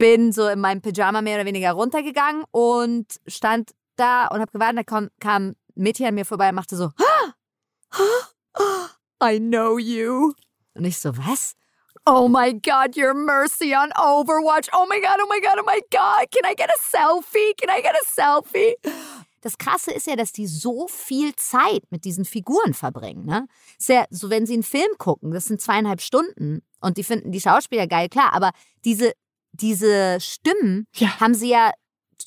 bin so in meinem Pyjama mehr oder weniger runtergegangen und stand da und habe gewartet. Da kam, kam Mädchen an mir vorbei und machte so, I know you. Und ich so, was? Oh my God, your mercy on Overwatch. Oh my God, oh my God, oh my God. Can I get a selfie? Can I get a selfie? Das Krasse ist ja, dass die so viel Zeit mit diesen Figuren verbringen. Ne? Ist ja so, wenn sie einen Film gucken, das sind zweieinhalb Stunden und die finden die Schauspieler geil, klar, aber diese, diese Stimmen Ja. haben sie ja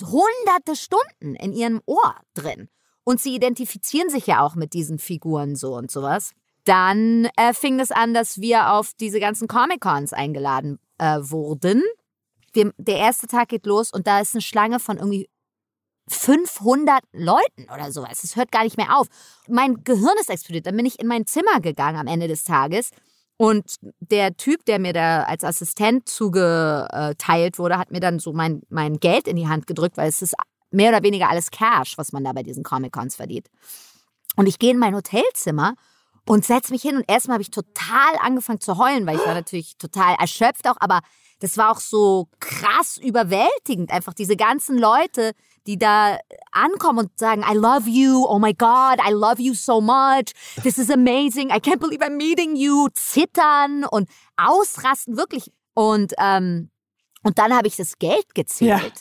hunderte Stunden in ihrem Ohr drin. Und sie identifizieren sich ja auch mit diesen Figuren so und sowas. Dann äh, fing es an, dass wir auf diese ganzen Comic-Cons eingeladen äh, wurden. Wir, der erste Tag geht los und da ist eine Schlange von irgendwie 500 Leuten oder sowas. Es hört gar nicht mehr auf. Mein Gehirn ist explodiert. Dann bin ich in mein Zimmer gegangen am Ende des Tages. Und der Typ, der mir da als Assistent zugeteilt wurde, hat mir dann so mein, mein Geld in die Hand gedrückt, weil es ist mehr oder weniger alles Cash, was man da bei diesen Comic-Cons verdient. Und ich gehe in mein Hotelzimmer und setze mich hin und erstmal habe ich total angefangen zu heulen, weil ich war natürlich total erschöpft auch, aber das war auch so krass überwältigend, einfach diese ganzen Leute, die da ankommen und sagen, I love you, oh my God, I love you so much, this is amazing, I can't believe I'm meeting you, zittern und ausrasten, wirklich. Und, ähm, und dann habe ich das Geld gezählt. Ja.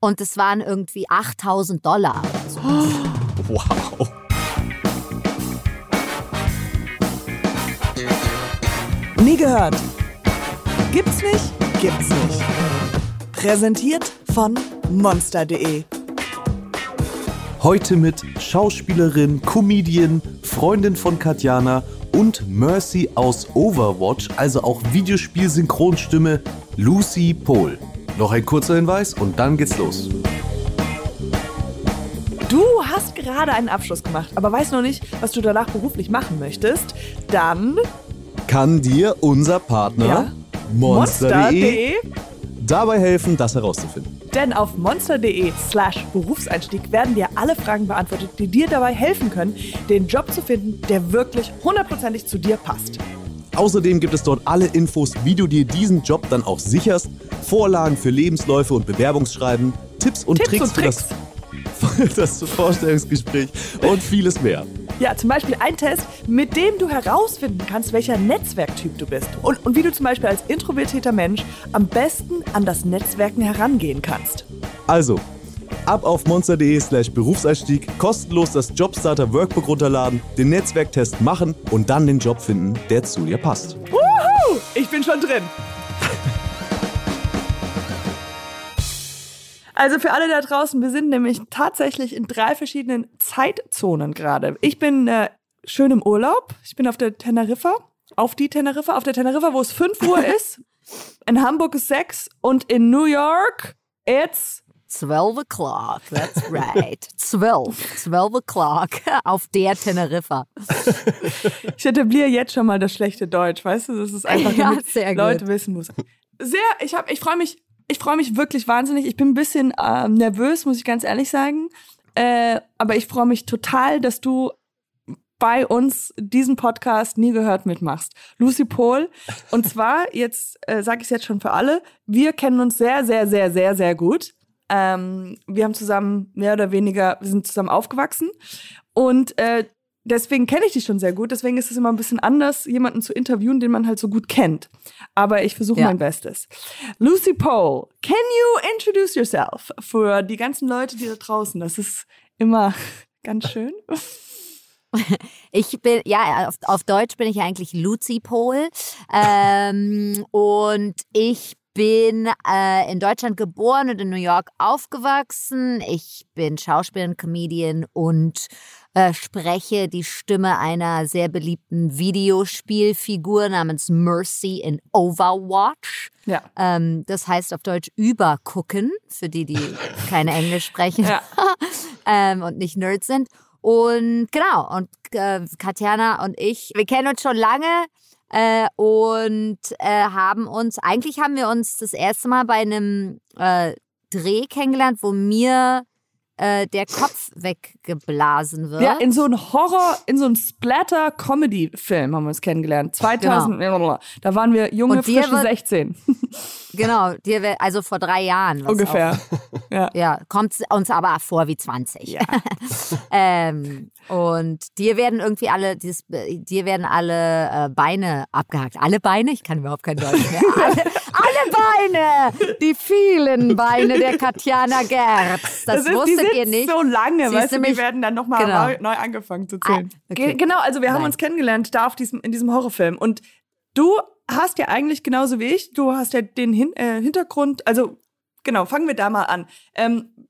Und es waren irgendwie 8000 Dollar. so. Wow. Nie gehört. Gibt's nicht? Gibt's nicht. Präsentiert von monster.de. Heute mit Schauspielerin, Comedian, Freundin von Katjana und Mercy aus Overwatch, also auch Videospiel-Synchronstimme Lucy Pohl. Noch ein kurzer Hinweis und dann geht's los. Du hast gerade einen Abschluss gemacht, aber weißt noch nicht, was du danach beruflich machen möchtest. Dann Kann dir unser Partner Ja. Monster.de dabei helfen, das herauszufinden? Denn auf monster.de slash Berufseinstieg werden dir alle Fragen beantwortet, die dir dabei helfen können, den Job zu finden, der wirklich hundertprozentig zu dir passt. Außerdem gibt es dort alle Infos, wie du dir diesen Job dann auch sicherst, Vorlagen für Lebensläufe und Bewerbungsschreiben, Tipps und Tipps Tricks, und Tricks. für das, das Vorstellungsgespräch und vieles mehr. Ja, zum Beispiel ein Test, mit dem du herausfinden kannst, welcher Netzwerktyp du bist. Und, und wie du zum Beispiel als introvertierter Mensch am besten an das Netzwerken herangehen kannst. Also, ab auf monster.de slash Berufseinstieg, kostenlos das Jobstarter Workbook runterladen, den Netzwerktest machen und dann den Job finden, der zu dir passt. Wuhu! Ich bin schon drin. Also für alle da draußen, wir sind nämlich tatsächlich in drei verschiedenen Zeitzonen gerade. Ich bin äh, schön im Urlaub. Ich bin auf der Teneriffa. Auf die Teneriffa. Auf der Teneriffa, wo es 5 Uhr ist. In Hamburg ist 6 und in New York it's 12 o'clock, that's right. 12, 12 o'clock auf der Teneriffa. Ich etabliere jetzt schon mal das schlechte Deutsch, weißt du? Das ist einfach, Ja, damit sehr gut. Leute wissen muss. Sehr, ich habe, ich freue mich, ich freue mich wirklich wahnsinnig. Ich bin ein bisschen ähm, nervös, muss ich ganz ehrlich sagen. Äh, aber ich freue mich total, dass du bei uns diesen Podcast nie gehört mitmachst. Lucy Pohl. Und zwar, jetzt äh, sage ich es jetzt schon für alle, wir kennen uns sehr, sehr, sehr, sehr, sehr gut. Ähm, wir haben zusammen mehr oder weniger, wir sind zusammen aufgewachsen. Und äh, deswegen kenne ich dich schon sehr gut. Deswegen ist es immer ein bisschen anders, jemanden zu interviewen, den man halt so gut kennt. Aber ich versuche Ja. mein Bestes. Lucy Pohl, can you introduce yourself für die ganzen Leute, die da draußen? Das ist immer ganz schön. Ich bin, ja, auf, auf Deutsch bin ich eigentlich Luzi Pohl. Ähm, und ich bin äh, in Deutschland geboren und in New York aufgewachsen. Ich bin Schauspielerin, Comedian und äh, spreche die Stimme einer sehr beliebten Videospielfigur namens Mercy in Overwatch. Ja. Ähm, das heißt auf Deutsch übergucken, für die, die kein Englisch sprechen Ja. ähm, und nicht Nerds sind. Und genau, und äh, Katjana und ich, wir kennen uns schon lange äh, und äh, haben uns, eigentlich haben wir uns das erste Mal bei einem äh, Dreh kennengelernt, wo mir äh, der Kopf weggeblasen wird. Ja, in so einem Horror, in so einem Splatter-Comedy-Film haben wir uns kennengelernt. 2000, genau. da waren wir junge, frische wird, 16. Genau, dir also vor drei Jahren. Ungefähr. Auch, ja. ja, kommt uns aber vor wie 20. Ja. ähm, und dir werden irgendwie alle, dir werden alle äh, Beine abgehakt. Alle Beine? Ich kann überhaupt kein Deutsch mehr. Alle, alle Beine! Die vielen Beine der Katjana Gerz. Das, das ist, wusstet ihr nicht. so lange, Sie weißt du, die werden dann nochmal genau. neu, angefangen zu zählen. Ah, okay. Genau, also wir haben Nein. uns kennengelernt da auf diesem, in diesem Horrorfilm. Und du hast ja eigentlich genauso wie ich, du hast ja den Hin äh, Hintergrund, also genau, fangen wir da mal an. Ähm,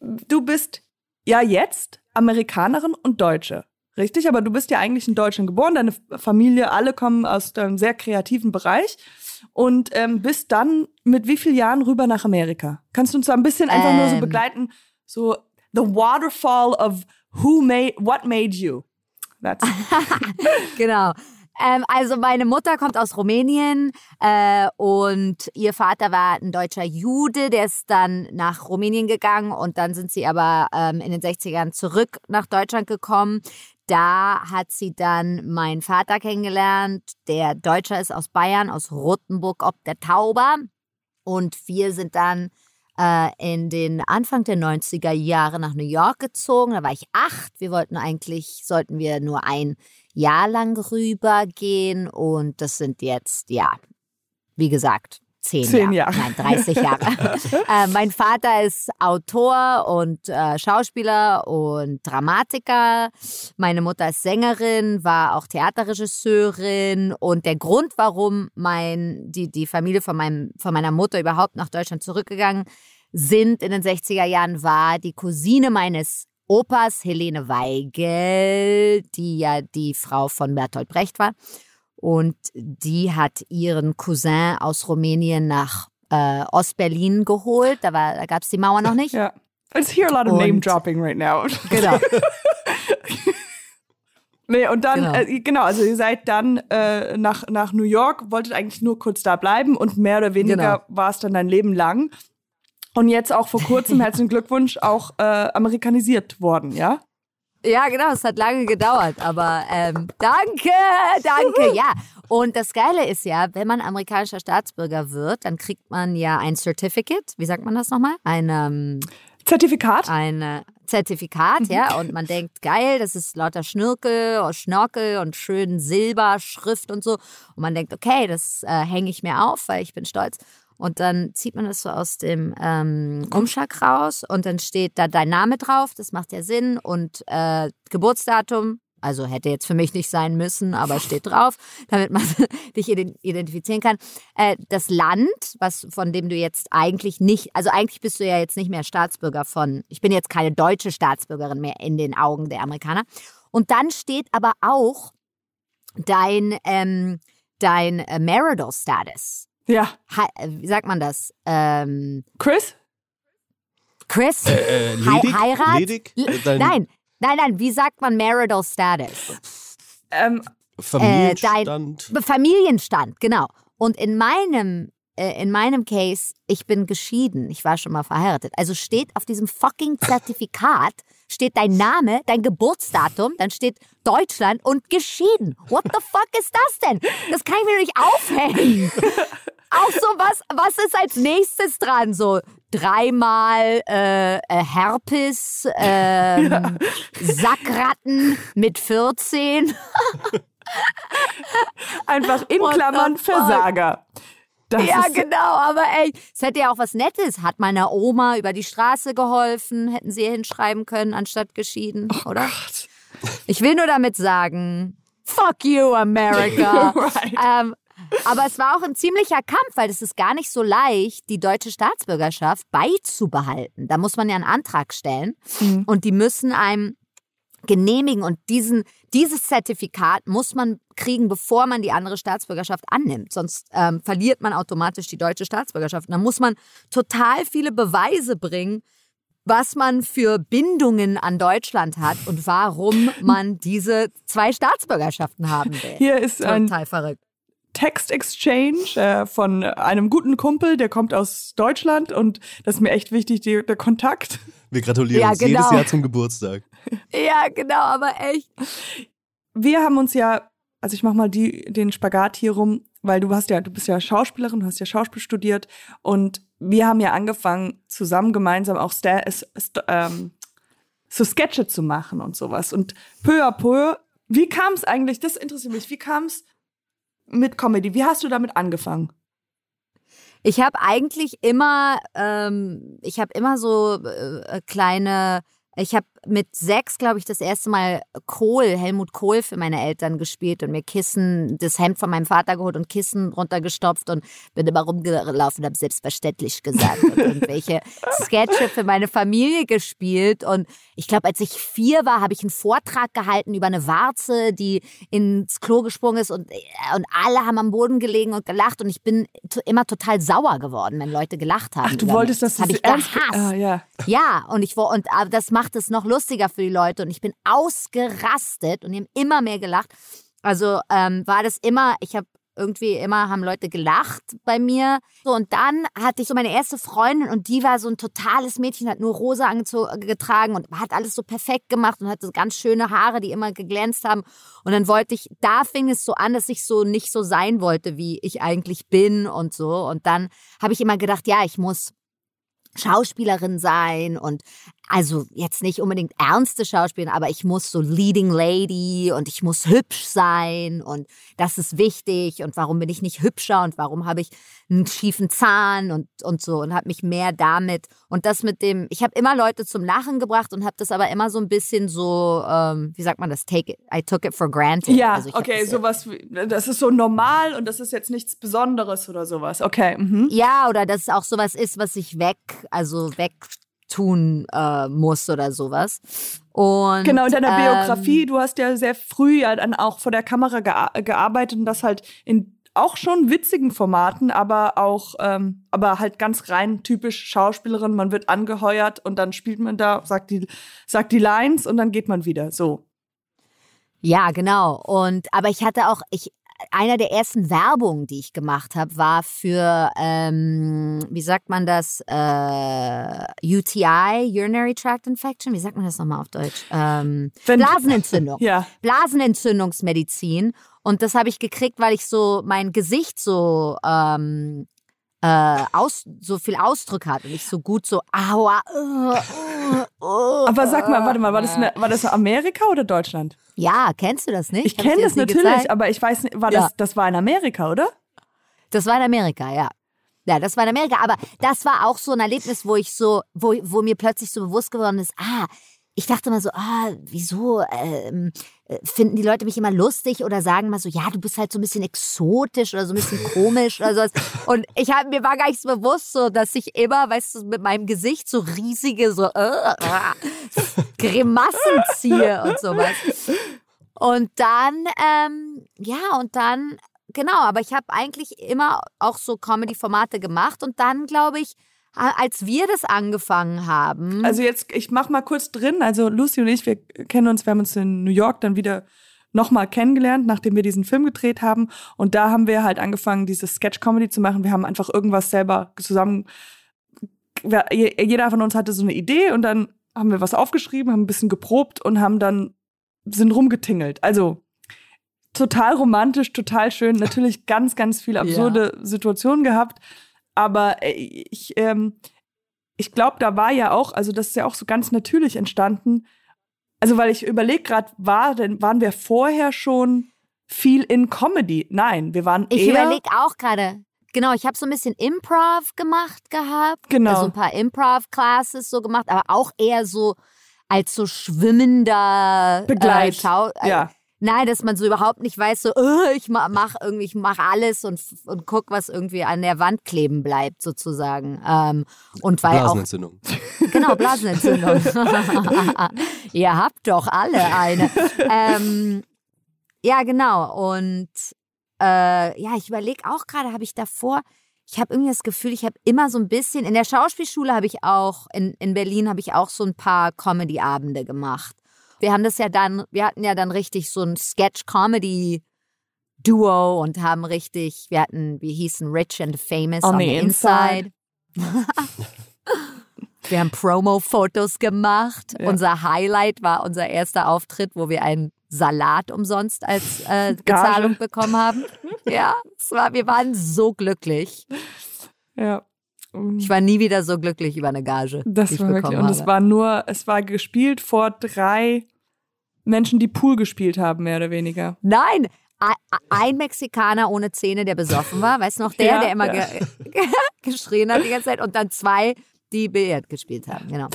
du bist ja jetzt Amerikanerin und Deutsche. Richtig, aber du bist ja eigentlich in Deutschland geboren, deine Familie, alle kommen aus einem sehr kreativen Bereich und ähm, bist dann mit wie vielen Jahren rüber nach Amerika? Kannst du uns da ein bisschen einfach ähm. nur so ähm. begleiten? So the waterfall of who made what made you. That's genau. Ähm, also meine Mutter kommt aus Rumänien äh, und ihr Vater war ein deutscher Jude, der ist dann nach Rumänien gegangen und dann sind sie aber ähm, in den 60ern zurück nach Deutschland gekommen. Da hat sie dann meinen Vater kennengelernt, der Deutscher ist aus Bayern, aus Rothenburg ob der Tauber. Und wir sind dann äh, in den Anfang der 90er Jahre nach New York gezogen. Da war ich acht. Wir wollten eigentlich, sollten wir nur ein Jahr lang rübergehen und das sind jetzt, ja, wie gesagt, zehn, zehn Jahre. Jahre. Nein, 30 Jahre. äh, mein Vater ist Autor und äh, Schauspieler und Dramatiker. Meine Mutter ist Sängerin, war auch Theaterregisseurin. Und der Grund, warum mein, die, die Familie von, meinem, von meiner Mutter überhaupt nach Deutschland zurückgegangen sind in den 60er Jahren, war die Cousine meines Opas Helene Weigel, die ja die Frau von Bertolt Brecht war. Und die hat ihren Cousin aus Rumänien nach äh, Ostberlin geholt. Da, da gab es die Mauer noch nicht. Ja. I just hear a lot of und, name dropping right now. Genau. nee, und dann, genau. Äh, genau, also ihr seid dann äh, nach, nach New York, wolltet eigentlich nur kurz da bleiben und mehr oder weniger genau. war es dann dein Leben lang. Und jetzt auch vor kurzem, herzlichen Glückwunsch, auch äh, amerikanisiert worden, ja? Ja, genau, es hat lange gedauert, aber ähm, danke, danke, ja. Und das Geile ist ja, wenn man amerikanischer Staatsbürger wird, dann kriegt man ja ein Certificate, wie sagt man das nochmal? Ein ähm, Zertifikat? Ein äh, Zertifikat, mhm. ja. Und man denkt, geil, das ist lauter Schnürkel, und Schnorkel und schön Silberschrift und so. Und man denkt, okay, das äh, hänge ich mir auf, weil ich bin stolz. Und dann zieht man das so aus dem ähm, Umschlag raus und dann steht da dein Name drauf, das macht ja Sinn, und äh, Geburtsdatum, also hätte jetzt für mich nicht sein müssen, aber steht drauf, damit man dich identifizieren kann. Äh, das Land, was von dem du jetzt eigentlich nicht, also eigentlich bist du ja jetzt nicht mehr Staatsbürger von, ich bin jetzt keine deutsche Staatsbürgerin mehr in den Augen der Amerikaner. Und dann steht aber auch dein, ähm, dein äh, Marital Status. Ja. wie sagt man das? Ähm, Chris? Chris? Äh, äh, ledig? Heirat? Ledig? Dein nein, nein, nein. Wie sagt man Marital Status? Ähm, Familienstand. Äh, dein, Familienstand, genau. Und in meinem äh, in meinem Case, ich bin geschieden, ich war schon mal verheiratet. Also steht auf diesem fucking Zertifikat, steht dein Name, dein Geburtsdatum, dann steht Deutschland und geschieden. What the fuck ist das denn? Das kann ich mir nicht aufhängen. Auch so, was, was ist als nächstes dran? So dreimal äh, äh Herpes, ähm, ja. Sackratten mit 14. Einfach in Klammern Versager. Das ja, genau, aber ey, es hätte ja auch was Nettes. Hat meiner Oma über die Straße geholfen, hätten sie hinschreiben können, anstatt geschieden, oh oder? Gott. Ich will nur damit sagen, fuck you, America. right. ähm, aber es war auch ein ziemlicher Kampf, weil es ist gar nicht so leicht, die deutsche Staatsbürgerschaft beizubehalten. Da muss man ja einen Antrag stellen mhm. und die müssen einem genehmigen und diesen, dieses Zertifikat muss man kriegen, bevor man die andere Staatsbürgerschaft annimmt. Sonst ähm, verliert man automatisch die deutsche Staatsbürgerschaft. Und dann muss man total viele Beweise bringen, was man für Bindungen an Deutschland hat und warum man diese zwei Staatsbürgerschaften haben will. Hier ist total ein verrückt. Text Exchange äh, von einem guten Kumpel, der kommt aus Deutschland und das ist mir echt wichtig, die, der Kontakt. Wir gratulieren Ja, uns jedes genau. Jahr zum Geburtstag. Ja, genau, aber echt. Wir haben uns ja, also ich mach mal die, den Spagat hier rum, weil du hast ja, du bist ja Schauspielerin, du hast ja Schauspiel studiert und wir haben ja angefangen, zusammen gemeinsam auch Sta äh, st ähm, so Sketche zu machen und sowas. Und peu à peu, wie kam es eigentlich, das interessiert mich, wie kam es mit Comedy? Wie hast du damit angefangen? Ich habe eigentlich immer, ähm, ich habe immer so äh, kleine, ich habe mit sechs, glaube ich, das erste Mal Kohl, Helmut Kohl für meine Eltern gespielt und mir Kissen, das Hemd von meinem Vater geholt und Kissen runtergestopft und bin immer rumgelaufen und habe selbstverständlich gesagt und irgendwelche Sketche für meine Familie gespielt. Und ich glaube, als ich vier war, habe ich einen Vortrag gehalten über eine Warze, die ins Klo gesprungen ist und, und alle haben am Boden gelegen und gelacht und ich bin immer total sauer geworden, wenn Leute gelacht haben. Ach, du wolltest, mich. dass das habe das ich ernst gehasst. Ah, ja. Ja, und ich und aber das macht es noch lustiger für die Leute und ich bin ausgerastet und die haben immer mehr gelacht. Also ähm, war das immer, ich habe irgendwie immer haben Leute gelacht bei mir. So, und dann hatte ich so meine erste Freundin und die war so ein totales Mädchen, hat nur rosa angezogen, getragen und hat alles so perfekt gemacht und hatte so ganz schöne Haare, die immer geglänzt haben. Und dann wollte ich, da fing es so an, dass ich so nicht so sein wollte, wie ich eigentlich bin und so. Und dann habe ich immer gedacht, ja, ich muss Schauspielerin sein und also jetzt nicht unbedingt ernste Schauspielerin, aber ich muss so Leading Lady und ich muss hübsch sein und das ist wichtig und warum bin ich nicht hübscher und warum habe ich einen schiefen Zahn und, und so und habe mich mehr damit und das mit dem, ich habe immer Leute zum Lachen gebracht und habe das aber immer so ein bisschen so, ähm, wie sagt man das, take it, I took it for granted. Ja, Also okay, sowas, wie- das ist so normal und das ist jetzt nichts Besonderes oder sowas. Okay, mhm. Ja, oder dass es auch sowas ist, was ich weg, also wegtun äh, muss oder sowas. Und, Genau, in deiner ähm, Biografie, du hast ja sehr früh ja dann auch vor der Kamera gea gearbeitet und das halt in auch schon witzigen Formaten, aber auch, ähm, aber halt ganz rein typisch Schauspielerin. Man wird angeheuert und dann spielt man da, sagt die, sagt die Lines und dann geht man wieder. So. Ja, genau. Und aber ich hatte auch, ich, einer der ersten Werbungen, die ich gemacht habe, war für, ähm, wie sagt man das, äh, UTI, Urinary Tract Infection, wie sagt man das nochmal auf Deutsch? Ähm, Blasenentzündung. Ja. Blasenentzündungsmedizin. Und das habe ich gekriegt, weil ich so mein Gesicht so ähm, äh, aus, so viel Ausdruck hatte und ich so gut so aua. Uh, uh, Aber sag mal, warte mal, war das, war das Amerika oder Deutschland? Ja, kennst du das nicht? Ich kenne das natürlich, gezeigt? aber ich weiß nicht, war Ja. das, das war in Amerika, oder? Das war in Amerika, ja. Ja, das war in Amerika. Aber das war auch so ein Erlebnis, wo ich so, wo, wo mir plötzlich so bewusst geworden ist, ah, ich dachte mal so, ah, wieso ähm, äh, finden die Leute mich immer lustig oder sagen mal so, ja, du bist halt so ein bisschen exotisch oder so ein bisschen komisch oder sowas. Und ich hab, mir war gar nicht so bewusst, so, dass ich immer, weißt du, mit meinem Gesicht so riesige so äh, äh, Grimassen ziehe und sowas. Und dann, ähm, ja, und dann, genau, aber ich habe eigentlich immer auch so Comedy-Formate gemacht und dann, glaube ich, als wir das angefangen haben. Also jetzt, ich mach mal kurz drin. Also Lucy und ich, wir kennen uns, wir haben uns in New York dann wieder nochmal kennengelernt, nachdem wir diesen Film gedreht haben. Und da haben wir halt angefangen, diese Sketch-Comedy zu machen. Wir haben einfach irgendwas selber zusammen. Jeder von uns hatte so eine Idee und dann haben wir was aufgeschrieben, haben ein bisschen geprobt und haben dann sind rumgetingelt. Also total romantisch, total schön. Natürlich ganz, ganz viele absurde Situationen gehabt. Aber äh, ich, ähm, ich glaube, da war ja auch, also das ist ja auch so ganz natürlich entstanden. Also, weil ich überlege gerade, war denn, waren wir vorher schon viel in Comedy? Nein, wir waren ich eher. überlege auch gerade. Genau, ich habe so ein bisschen Improv gemacht gehabt. Genau. Also ein paar Improv-Classes so gemacht, aber auch eher so als so schwimmender Begleit. Äh, Schau äh, ja. Nein, dass man so überhaupt nicht weiß, so, äh, ich ma- mach irgendwie, ich mach alles und, und guck, was irgendwie an der Wand kleben bleibt, sozusagen. Ähm, und weil auch Blasenentzündung. Genau, Blasenentzündung. Ihr habt doch alle eine. ähm, ja, genau. Und äh, ja, ich überlege auch gerade, habe ich davor, ich habe irgendwie das Gefühl, ich habe immer so ein bisschen, in der Schauspielschule habe ich auch, in, in Berlin habe ich auch so ein paar Comedy-Abende gemacht. Wir haben das ja dann, wir hatten ja dann richtig so ein Sketch-Comedy-Duo und haben richtig, wir hatten, wir hießen Rich and Famous On on, the inside. inside. Wir haben Promo-Fotos gemacht. Ja. Unser Highlight war unser erster Auftritt, wo wir einen Salat umsonst als äh, Bezahlung bekommen haben. Ja, es war, wir waren so glücklich. Ja. Ich war nie wieder so glücklich über eine Gage. Das die ich war wirklich, und es war nur, es war gespielt vor drei Menschen, die Pool gespielt haben, mehr oder weniger. Nein, ein Mexikaner ohne Zähne, der besoffen war. Weißt du noch, der, Ja, der immer ja. ge geschrien hat die ganze Zeit. Und dann zwei, die Billard gespielt haben. Genau.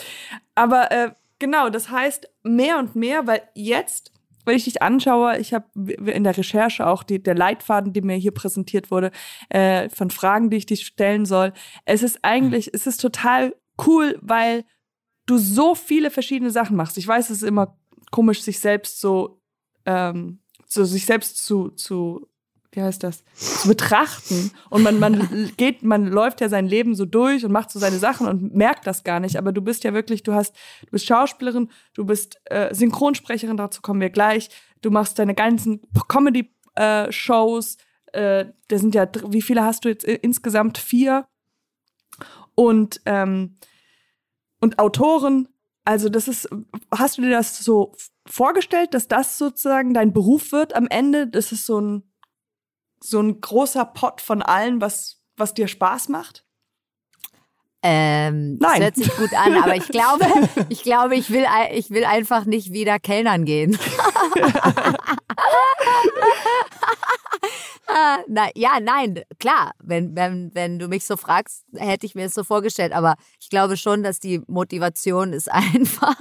Aber äh, genau, das heißt mehr und mehr, weil jetzt, wenn ich dich anschaue, ich habe in der Recherche auch die, der Leitfaden, der mir hier präsentiert wurde, äh, von Fragen, die ich dich stellen soll. Es ist eigentlich, es ist total cool, weil du so viele verschiedene Sachen machst. Ich weiß, es ist immer komisch, sich selbst so, ähm, so sich selbst zu, zu wie heißt das, zu betrachten. Und man, man geht, man läuft ja sein Leben so durch und macht so seine Sachen und merkt das gar nicht. Aber du bist ja wirklich, du hast, du bist Schauspielerin, du bist äh, Synchronsprecherin, dazu kommen wir gleich. Du machst deine ganzen Comedy-Shows. Äh, da sind ja, wie viele hast du jetzt äh, insgesamt? Vier. Und, ähm, und Autoren. Also das ist, hast du dir das so vorgestellt, dass das sozusagen dein Beruf wird am Ende? Das ist so ein, so ein großer Pot von allem, was, was dir Spaß macht? Ähm, das Nein. hört sich gut an, aber ich glaube, ich glaube, ich will, ich will einfach nicht wieder Kellnern gehen. Na, ja, nein, klar. Wenn, wenn, wenn du mich so fragst, hätte ich mir es so vorgestellt. Aber ich glaube schon, dass die Motivation ist einfach,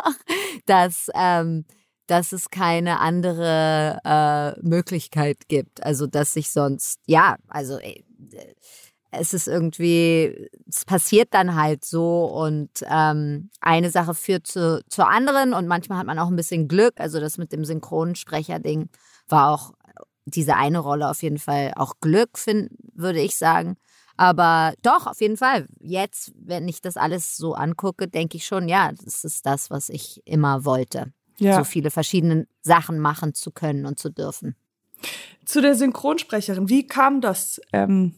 dass, ähm, dass es keine andere äh, Möglichkeit gibt. Also, dass ich sonst, ja, also äh, es ist irgendwie, es passiert dann halt so und ähm, eine Sache führt zu, zur anderen und manchmal hat man auch ein bisschen Glück. Also das mit dem Synchronsprecher-Ding war auch diese eine Rolle auf jeden Fall auch Glück, find, würde ich sagen. Aber doch, auf jeden Fall. Jetzt, wenn ich das alles so angucke, denke ich schon, ja, das ist das, was ich immer wollte. Ja. So viele verschiedene Sachen machen zu können und zu dürfen. Zu der Synchronsprecherin, wie kam das? Ähm,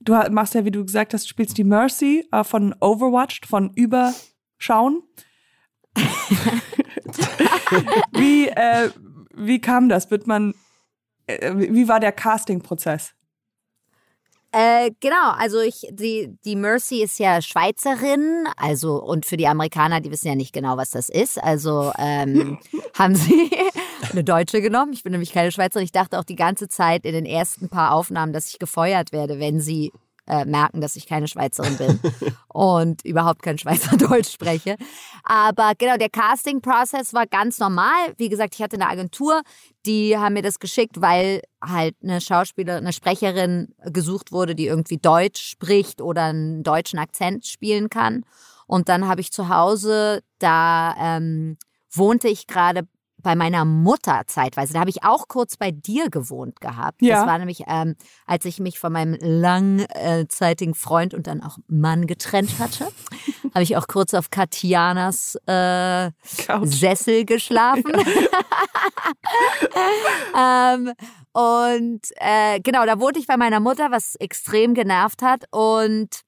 du machst ja, wie du gesagt hast, du spielst die Mercy äh, von Overwatch, von Überschauen. wie, äh, wie kam das? Wird man, äh, wie war der Casting-Prozess? Äh, genau, also ich, die, die Mercy ist ja Schweizerin, also und für die Amerikaner, die wissen ja nicht genau, was das ist. Also ähm, haben sie eine Deutsche genommen. Ich bin nämlich keine Schweizerin. Ich dachte auch die ganze Zeit in den ersten paar Aufnahmen, dass ich gefeuert werde, wenn sie äh, merken, dass ich keine Schweizerin bin und überhaupt kein Schweizerdeutsch spreche. Aber genau, der Casting-Prozess war ganz normal. Wie gesagt, ich hatte eine Agentur, die haben mir das geschickt, weil halt eine Schauspielerin, eine Sprecherin gesucht wurde, die irgendwie Deutsch spricht oder einen deutschen Akzent spielen kann. Und dann habe ich zu Hause, da ähm, wohnte ich gerade bei meiner Mutter zeitweise. Da habe ich auch kurz bei dir gewohnt gehabt. Ja. Das war nämlich, ähm, als ich mich von meinem langzeitigen Freund und dann auch Mann getrennt hatte, habe ich auch kurz auf Katjanas äh. Sessel geschlafen. ähm, und äh, genau, da wohnte ich bei meiner Mutter, was extrem genervt hat. Und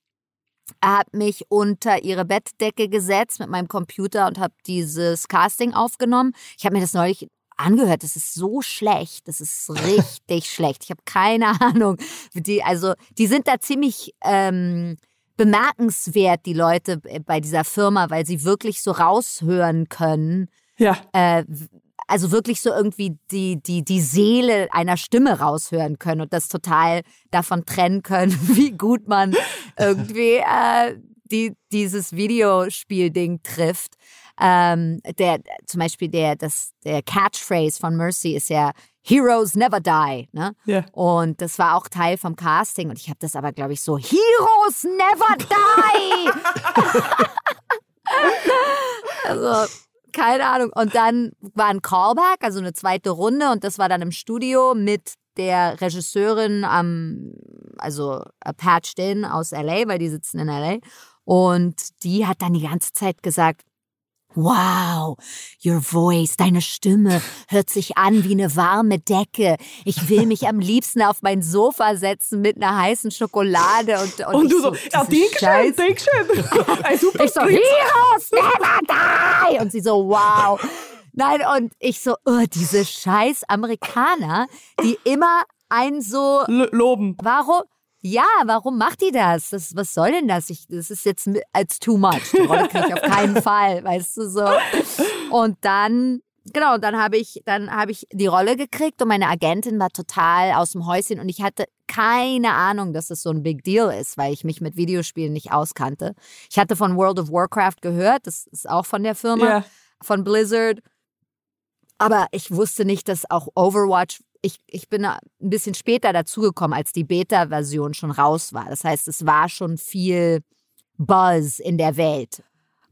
habe mich unter ihre Bettdecke gesetzt mit meinem Computer und habe dieses Casting aufgenommen. Ich habe mir das neulich angehört. Das ist so schlecht. Das ist richtig schlecht. Ich habe keine Ahnung. Die, also, die sind da ziemlich ähm, bemerkenswert, die Leute bei dieser Firma, weil sie wirklich so raushören können, Ja, äh, also wirklich so irgendwie die, die, die Seele einer Stimme raushören können und das total davon trennen können, wie gut man irgendwie äh, die, dieses Videospielding trifft. Ähm, der, zum Beispiel der, das, der Catchphrase von Mercy ist ja Heroes never die. Ne? ja. Und das war auch Teil vom Casting. Und ich habe das aber, glaube ich, so Heroes never die. also keine Ahnung. Und dann war ein Callback, also eine zweite Runde. Und das war dann im Studio mit der Regisseurin am, also Pat Stinn aus LA, weil die sitzen in LA. Und die hat dann die ganze Zeit gesagt, Wow, your voice, deine Stimme hört sich an wie eine warme Decke. Ich will mich am liebsten auf mein Sofa setzen mit einer heißen Schokolade und und, Und du ich so, ja, denk schön, denk schön. Ein super Ich so. Heroes never die! Und sie so, wow. Nein, und ich so, oh, diese scheiß Amerikaner, die immer ein so, L loben. warum, ja, warum macht die das? das? Was soll denn das? Ich, das ist jetzt als too much. Die Rolle kriege ich auf keinen Fall, weißt du so. Und dann, genau, dann habe ich, dann habe ich die Rolle gekriegt und meine Agentin war total aus dem Häuschen und ich hatte keine Ahnung, dass das so ein Big Deal ist, weil ich mich mit Videospielen nicht auskannte. Ich hatte von World of Warcraft gehört, das ist auch von der Firma, Ja. von Blizzard. Aber ich wusste nicht, dass auch Overwatch, ich, ich bin ein bisschen später dazugekommen, als die Beta-Version schon raus war. Das heißt, es war schon viel Buzz in der Welt.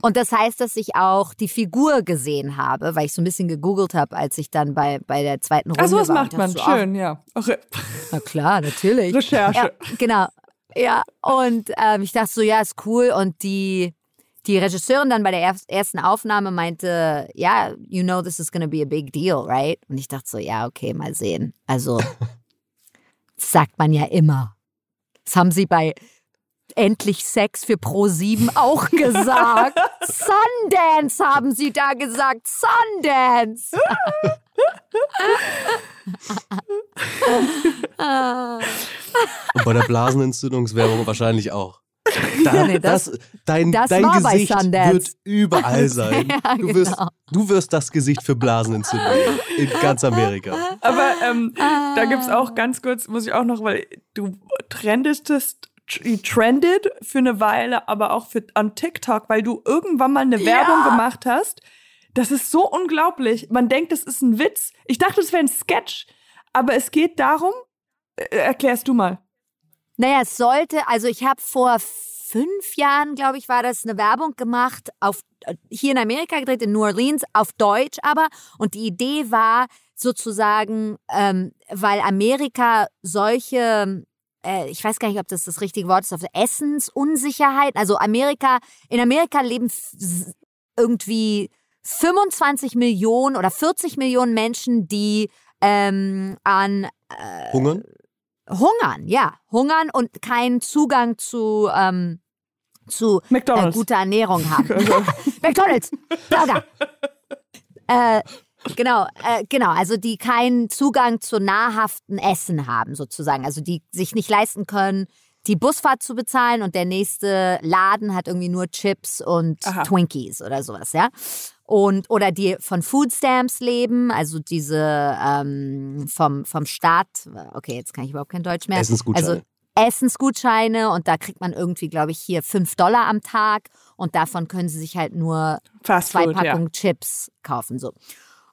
Und das heißt, dass ich auch die Figur gesehen habe, weil ich so ein bisschen gegoogelt habe, als ich dann bei, bei der zweiten Runde sowas war. macht und man. dachte so, Schön, ja. Ach, Na klar, natürlich. Recherche. Ja, genau. Ja, und ähm, ich dachte so, ja, ist cool. Und die, die Regisseurin dann bei der erst- ersten Aufnahme meinte, ja, you know this is gonna be a big deal, right? Und ich dachte so, ja, okay, mal sehen. Also, das sagt man ja immer. Das haben sie bei Endlich Sex für Pro 7 auch gesagt. Sundance haben sie da gesagt. Sundance. Und bei der Blasenentzündungswerbung wahrscheinlich auch. Da, Nee, das- das, dein das dein Gesicht wird überall sein. Ja, du, wirst, genau. du wirst das Gesicht für Blasenentzündung in ganz Amerika. Aber ähm, da gibt es Ah. auch ganz kurz, muss ich auch noch, weil du trendetest, tr- trendet für eine Weile, aber auch für, an TikTok, weil du irgendwann mal eine Werbung gemacht hast. Das ist so unglaublich. Man denkt, das ist ein Witz. Ich dachte, das wäre ein Sketch. Aber es geht darum, äh, erklärst du mal. Naja, es sollte, also ich habe vor fünf Jahren, glaube ich, war das eine Werbung gemacht, auf, hier in Amerika gedreht, in New Orleans, auf Deutsch aber. Und die Idee war sozusagen, ähm, weil Amerika solche, äh, ich weiß gar nicht, ob das das richtige Wort ist, auf Essensunsicherheit, also Amerika, in Amerika leben irgendwie 25 Millionen oder 40 Millionen Menschen, die ähm, an Hungern? Hungern, ja, hungern und keinen Zugang zu, ähm, zu äh, McDonald's. guter Ernährung haben. McDonalds, Burger. äh, genau, äh, genau, also die keinen Zugang zu nahrhaften Essen haben, sozusagen. Also die sich nicht leisten können, die Busfahrt zu bezahlen und der nächste Laden hat irgendwie nur Chips und Aha. Twinkies oder sowas, ja. Und, oder die von Food Stamps leben, also diese ähm, vom, vom Staat, okay, jetzt kann ich überhaupt kein Deutsch mehr. Essensgutscheine. Also Essensgutscheine und da kriegt man irgendwie, glaube ich, hier fünf Dollar am Tag und davon können sie sich halt nur Fast zwei Food, ja. Packungen Chips kaufen. So.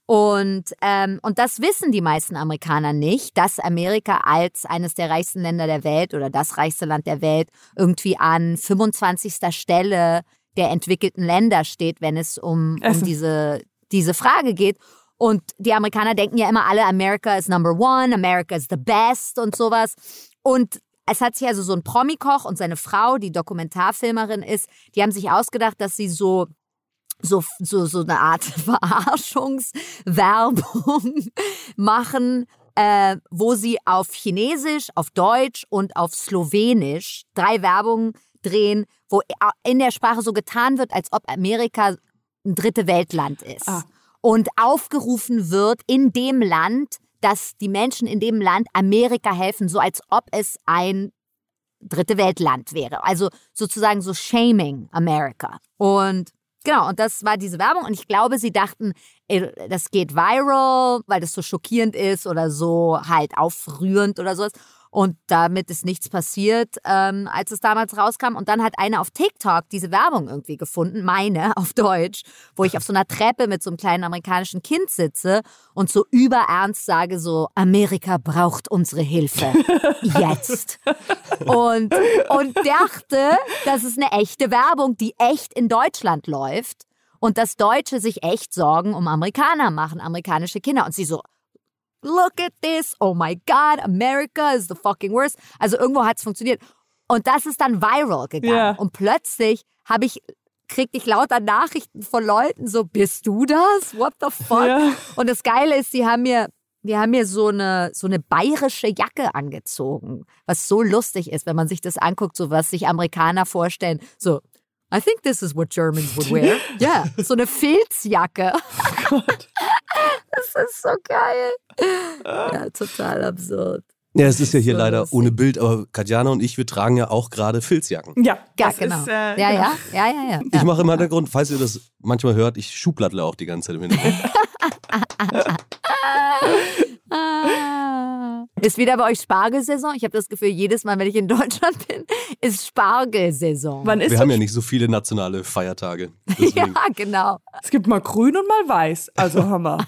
Und, ähm, und das wissen die meisten Amerikaner nicht, dass Amerika als eines der reichsten Länder der Welt oder das reichste Land der Welt irgendwie an 25. Stelle der entwickelten Länder steht, wenn es um, um diese, diese Frage geht. Und die Amerikaner denken ja immer alle, America is number one, America is the best und sowas. Und es hat sich also so ein Promikoch und seine Frau, die Dokumentarfilmerin ist, die haben sich ausgedacht, dass sie so so, so, so eine Art Verarschungswerbung machen, äh, wo sie auf Chinesisch, auf Deutsch und auf Slowenisch drei Werbungen drehen, wo in der Sprache so getan wird, als ob Amerika ein dritte Weltland ist. Ah. Und aufgerufen wird in dem Land, dass die Menschen in dem Land Amerika helfen, so als ob es ein dritte Weltland wäre. Also sozusagen so Shaming America. Und genau, und das war diese Werbung. Und ich glaube, sie dachten, äh, das geht viral, weil das so schockierend ist oder so halt aufrührend oder sowas. Und damit ist nichts passiert, ähm, als es damals rauskam. Und dann hat eine auf TikTok diese Werbung irgendwie gefunden, meine auf Deutsch, wo ich auf so einer Treppe mit so einem kleinen amerikanischen Kind sitze und so überernst sage so, Amerika braucht unsere Hilfe. Jetzt. Und, und dachte, das ist eine echte Werbung, die echt in Deutschland läuft. Und dass Deutsche sich echt Sorgen um Amerikaner machen, amerikanische Kinder. Und sie so, look at this, oh my God, America is the fucking worst. Also irgendwo hat es funktioniert. Und das ist dann viral gegangen. Ja. Und plötzlich habe ich kriegte ich lauter Nachrichten von Leuten, so, bist du das? What the fuck? Ja. Und das Geile ist, die haben mir, die haben mir so eine, so eine bayerische Jacke angezogen, was so lustig ist, wenn man sich das anguckt, so was sich Amerikaner vorstellen. So, I think this is what Germans would wear. Ja, so eine Filzjacke. Das ist so geil. Ja, total absurd. Ja, es ist ja hier So leider lustig. ohne Bild, aber Katjana und ich, wir tragen ja auch gerade Filzjacken. Ja, Ja, das genau. ist. Äh, ja, genau. ja, ja, ja, ja. Ich mache im Hintergrund, falls ihr das manchmal hört, ich schublattle auch die ganze Zeit im Hintergrund. Ah. Ist wieder bei euch Spargelsaison? Ich habe das Gefühl, jedes Mal, wenn ich in Deutschland bin, ist Spargelsaison. Wann ist Wir haben ja nicht so viele nationale Feiertage. ja, genau. Es gibt mal grün und mal weiß. Also Hammer.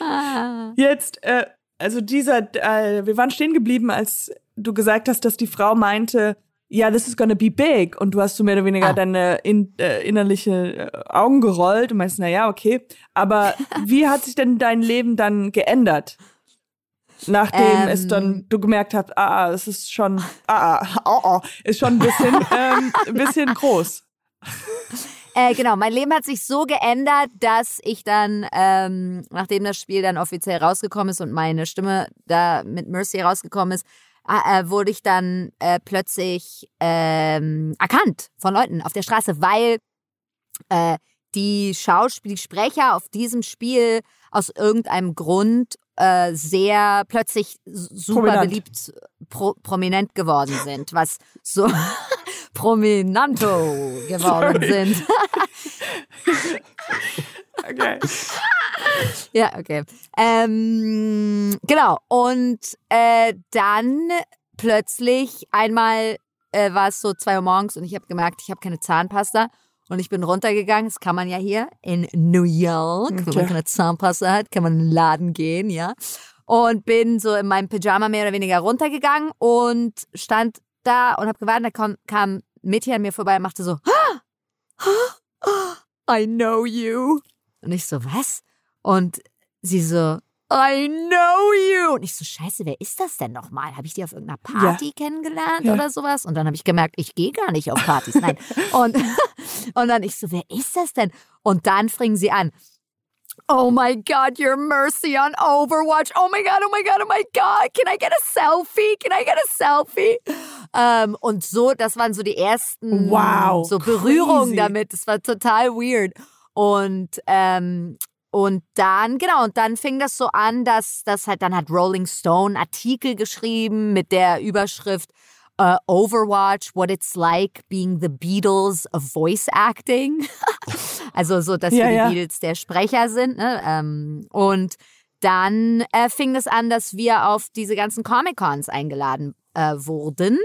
Jetzt, äh, also dieser, äh, wir waren stehen geblieben, als du gesagt hast, dass die Frau meinte, ja, this is gonna be big. Und du hast so mehr oder weniger Ah. deine in, äh, innerliche äh, Augen gerollt und meinst, na ja, okay. Aber wie hat sich denn dein Leben dann geändert? Nachdem Ähm. es dann, du gemerkt hast, ah, ah, es ist schon, ah, ah, oh, oh, ist schon ein bisschen, ähm, ein bisschen groß. Äh, genau, mein Leben hat sich so geändert, dass ich dann, ähm, nachdem das Spiel dann offiziell rausgekommen ist und meine Stimme da mit Mercy rausgekommen ist, äh, äh, wurde ich dann äh, plötzlich ähm, erkannt von Leuten auf der Straße, weil äh, die Schauspiel, die Sprecher auf diesem Spiel aus irgendeinem Grund äh, sehr plötzlich super Prominent. beliebt, pro, prominent geworden sind, was so prominanto geworden Sorry. sind. Okay. Ja, okay. Ähm, genau. Und äh, dann plötzlich einmal äh, war es so zwei Uhr morgens und ich habe gemerkt, ich habe keine Zahnpasta. Und ich bin runtergegangen, das kann man ja hier in New York, wenn Okay. man keine Zahnpasta hat, kann man in den Laden gehen, ja. Und bin so in meinem Pyjama mehr oder weniger runtergegangen und stand da und habe gewartet, da kam, kam ein Mädchen an mir vorbei und machte so, I know you. Und ich so, was? Und sie so, I know you. Und ich so, scheiße, wer ist das denn nochmal? Habe ich die auf irgendeiner Party kennengelernt Ja. oder sowas? Und dann habe ich gemerkt, ich gehe gar nicht auf Partys. Nein. Und, und dann ich so, wer ist das denn? Und dann fingen sie an. Oh my God, you're Mercy on Overwatch. Oh my God, oh my God, oh my God. Can I get a selfie? Can I get a selfie? Ähm, und so, das waren so die ersten Wow, so Berührungen crazy. damit. Das war total weird. Und ähm, und dann, genau, und dann fing das so an, dass das halt, dann hat Rolling Stone Artikel geschrieben mit der Überschrift äh, Overwatch, what it's like being the Beatles of Voice Acting. also so, dass Ja, wir die ja. Beatles der Sprecher sind. Ne? Ähm, und dann äh, fing es an, dass wir auf diese ganzen Comic-Cons eingeladen äh, wurden.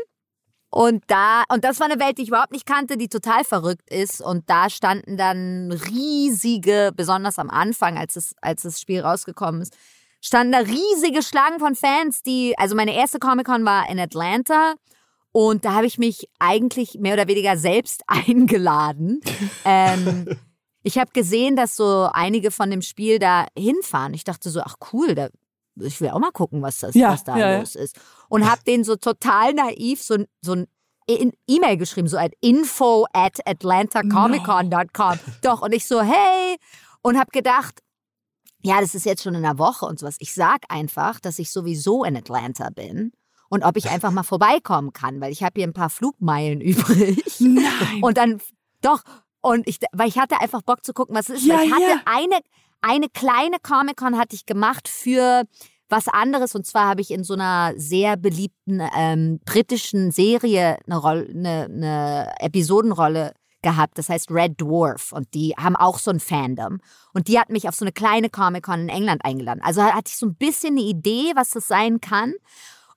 Und da, und das war eine Welt, die ich überhaupt nicht kannte, die total verrückt ist. Und da standen dann riesige, besonders am Anfang, als es, als das Spiel rausgekommen ist, standen da riesige Schlangen von Fans, die, also meine erste Comic-Con war in Atlanta. Und da habe ich mich eigentlich mehr oder weniger selbst eingeladen. ähm, ich habe gesehen, dass so einige von dem Spiel da hinfahren. Ich dachte so, ach cool, da, ich will auch mal gucken, was, das, Ja, was da ja, los ist. Und habe denen so total naiv so, ein- so ein E-Mail geschrieben, so at info at atlantacomiccon.com. Doch, und ich so, hey, und habe gedacht, ja, das ist jetzt schon in einer Woche und sowas. Ich sag einfach, dass ich sowieso in Atlanta bin und ob ich einfach mal vorbeikommen kann, weil ich habe hier ein paar Flugmeilen übrig. Nein. Und dann, doch, und ich, weil ich hatte einfach Bock zu gucken, was es ist. Ja, ich hatte ja. eine, eine kleine Comic-Con hatte ich gemacht für was anderes. Und zwar habe ich in so einer sehr beliebten ähm, britischen Serie eine, Roll, eine, eine Episodenrolle gehabt. Das heißt Red Dwarf. Und die haben auch so ein Fandom. Und die hat mich auf so eine kleine Comic-Con in England eingeladen. Also hatte ich so ein bisschen eine Idee, was das sein kann.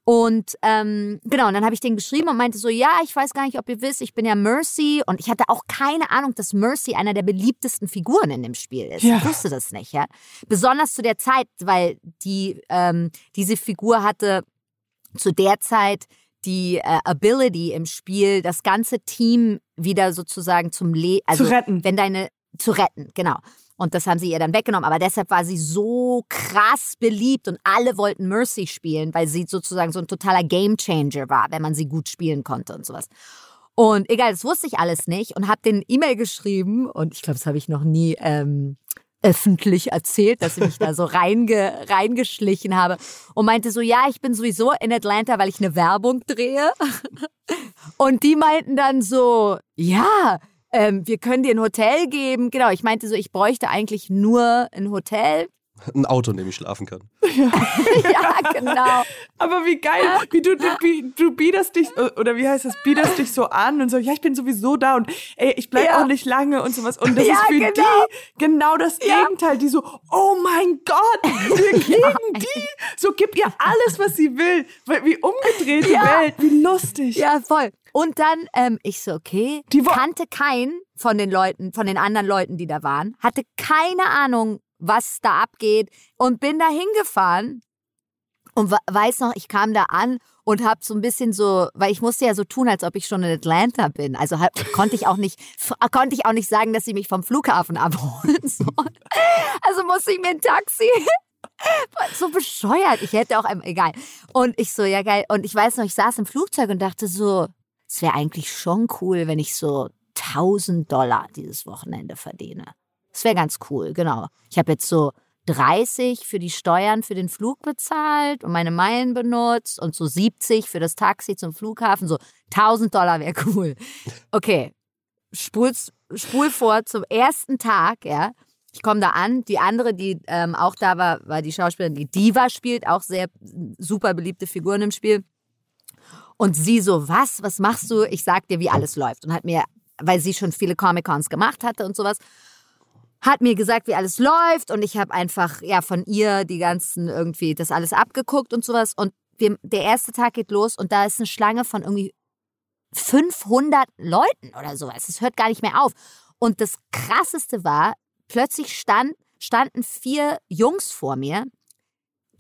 Und ähm, genau, und dann habe ich den geschrieben und meinte so, ja, ich weiß gar nicht, ob ihr wisst, ich bin ja Mercy. Und ich hatte auch keine Ahnung, dass Mercy einer der beliebtesten Figuren in dem Spiel ist. Ja. Ich wusste das nicht, ja. Besonders zu der Zeit, weil die, ähm, diese Figur hatte zu der Zeit die äh, Ability im Spiel, das ganze Team wieder sozusagen zum Le also zu retten. wenn deine zu retten, genau. Und das haben sie ihr dann weggenommen. Aber deshalb war sie so krass beliebt und alle wollten Mercy spielen, weil sie sozusagen so ein totaler Gamechanger war, wenn man sie gut spielen konnte und sowas. Und egal, das wusste ich alles nicht und habe den E-Mail geschrieben und ich glaube, das habe ich noch nie ähm, öffentlich erzählt, dass ich mich da so reinge, reingeschlichen habe und meinte so, ja, ich bin sowieso in Atlanta, weil ich eine Werbung drehe. Und die meinten dann so, ja, ähm, wir können dir ein Hotel geben. Genau, ich meinte so, ich bräuchte eigentlich nur ein Hotel. Ein Auto, in dem ich schlafen kann. ja, genau. Aber wie geil, wie du, du, du biederst dich, oder wie heißt das, biederst dich so an und so, ja, ich bin sowieso da und ey, ich bleib Ja. auch nicht lange und sowas. Und das Ja, ist für genau. die genau das Ja. Gegenteil. Die so, oh mein Gott, wir kriegen die. So gib ihr alles, was sie will. Wie umgedreht die Ja. Welt, wie lustig. Ja, voll. Und dann, ähm, ich so, okay, Die kannte keinen von den Leuten, von den anderen Leuten, die da waren, hatte keine Ahnung, was da abgeht und bin da hingefahren und weiß noch, ich kam da an und hab so ein bisschen so, weil ich musste ja so tun, als ob ich schon in Atlanta bin. Also konnte ich auch nicht, konnte ich auch nicht sagen, dass sie mich vom Flughafen abholen sollen. Also musste ich mir ein Taxi so bescheuert. Ich hätte auch einem, egal. Und ich so, ja geil. Und ich weiß noch, ich saß im Flugzeug und dachte so, es wäre eigentlich schon cool, wenn ich so 1000 Dollar dieses Wochenende verdiene. Das wäre ganz cool, genau. Ich habe jetzt so 30 für die Steuern für den Flug bezahlt und meine Meilen benutzt und so 70 für das Taxi zum Flughafen. So 1000 Dollar wäre cool. Okay, spul, spul vor zum ersten Tag, ja. Ich komme da an. Die andere, die ähm, auch da war, war die Schauspielerin, die Diva spielt, auch sehr super beliebte Figuren im Spiel. Und sie so, was, was machst du? Ich sag dir, wie alles läuft. Und hat mir, weil sie schon viele Comic-Cons gemacht hatte und sowas, hat mir gesagt, wie alles läuft. Und ich habe einfach, ja, von ihr die ganzen irgendwie, das alles abgeguckt und sowas. Und wir, der erste Tag geht los und da ist eine Schlange von irgendwie 500 Leuten oder sowas. Es hört gar nicht mehr auf. Und das Krasseste war, plötzlich stand, standen vier Jungs vor mir,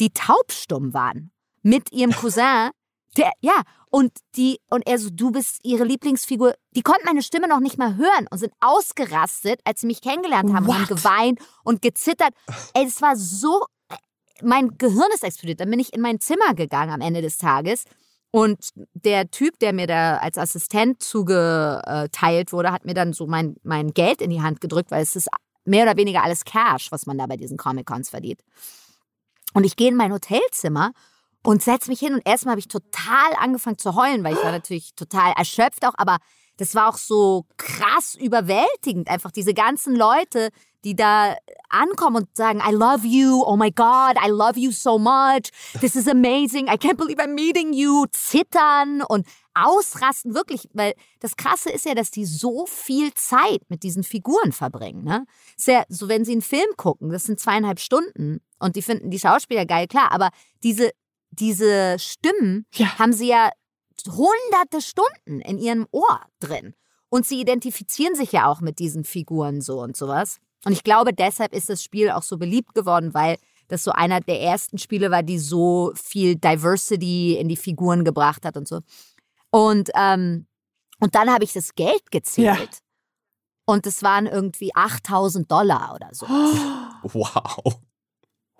die taubstumm waren, mit ihrem Cousin. Der, ja, und die, und er so, du bist ihre Lieblingsfigur. Die konnten meine Stimme noch nicht mal hören und sind ausgerastet, als sie mich kennengelernt haben und haben What? geweint und gezittert. Ey, das war so, mein Gehirn ist explodiert. Dann bin ich in mein Zimmer gegangen am Ende des Tages. Und der Typ, der mir da als Assistent zugeteilt wurde, hat mir dann so mein, mein Geld in die Hand gedrückt, weil es ist mehr oder weniger alles Cash, was man da bei diesen Comic-Cons verdient. Und ich gehe in mein Hotelzimmer und setze mich hin. Und erstmal habe ich total angefangen zu heulen, weil ich war natürlich total erschöpft auch, aber das war auch so krass überwältigend, einfach diese ganzen Leute, die da ankommen und sagen, I love you, oh my God, I love you so much, this is amazing, I can't believe I'm meeting you, zittern und ausrasten, wirklich, weil das Krasse ist ja, dass die so viel Zeit mit diesen Figuren verbringen. Ne? Ist ja so, wenn sie einen Film gucken, das sind zweieinhalb Stunden und die finden die Schauspieler geil, klar, aber diese, diese Stimmen Ja. haben sie ja hunderte Stunden in ihrem Ohr drin. Und sie identifizieren sich ja auch mit diesen Figuren so und sowas. Und ich glaube, deshalb ist das Spiel auch so beliebt geworden, weil das so einer der ersten Spiele war, die so viel Diversity in die Figuren gebracht hat und so. Und, ähm, und dann habe ich das Geld gezählt. Ja. Und es waren irgendwie 8000 Dollar oder so Wow.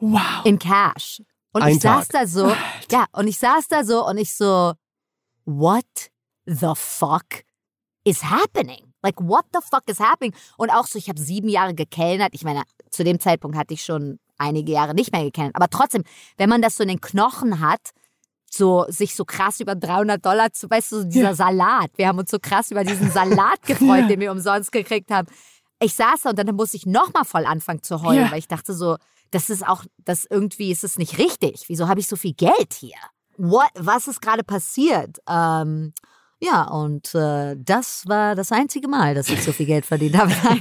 Wow. in Cash. Und Ein ich saß Tag. da so, ja, und ich saß da so und ich so, what the fuck is happening? Like, what the fuck is happening? Und auch so, ich habe sieben Jahre gekellnert. Ich meine, zu dem Zeitpunkt hatte ich schon einige Jahre nicht mehr gekellnert. Aber trotzdem, wenn man das so in den Knochen hat, so sich so krass über 300 Dollar zu, weißt du, so dieser Ja. Salat. Wir haben uns so krass über diesen Salat gefreut, Ja. den wir umsonst gekriegt haben. Ich saß da und dann musste ich nochmal voll anfangen zu heulen, Ja. weil ich dachte so, das ist auch, das irgendwie ist es nicht richtig. Wieso habe ich so viel Geld hier? What, was ist gerade passiert? Ähm, ja, und äh, das war das einzige Mal, dass ich so viel Geld verdient habe.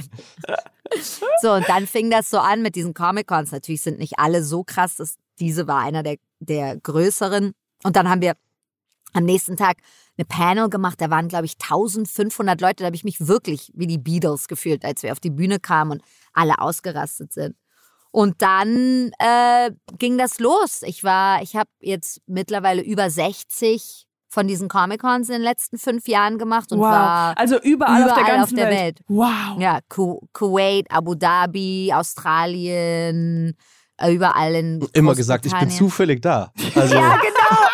So, und dann fing das so an mit diesen Comic-Cons. Natürlich sind nicht alle so krass, dass diese war einer der, der größeren. Und dann haben wir am nächsten Tag eine Panel gemacht. Da waren, glaube ich, 1500 Leute. Da habe ich mich wirklich wie die Beatles gefühlt, als wir auf die Bühne kamen und alle ausgerastet sind. Und dann äh, ging das los. Ich war, ich habe jetzt mittlerweile über 60 von diesen Comic-Cons in den letzten fünf Jahren gemacht und wow. war also überall, auf der überall ganzen auf der Welt. Welt. Wow. ja, Ku Kuwait, Abu Dhabi, Australien, äh, überall in Immer gesagt, ich bin zufällig da. Also, Ja, genau.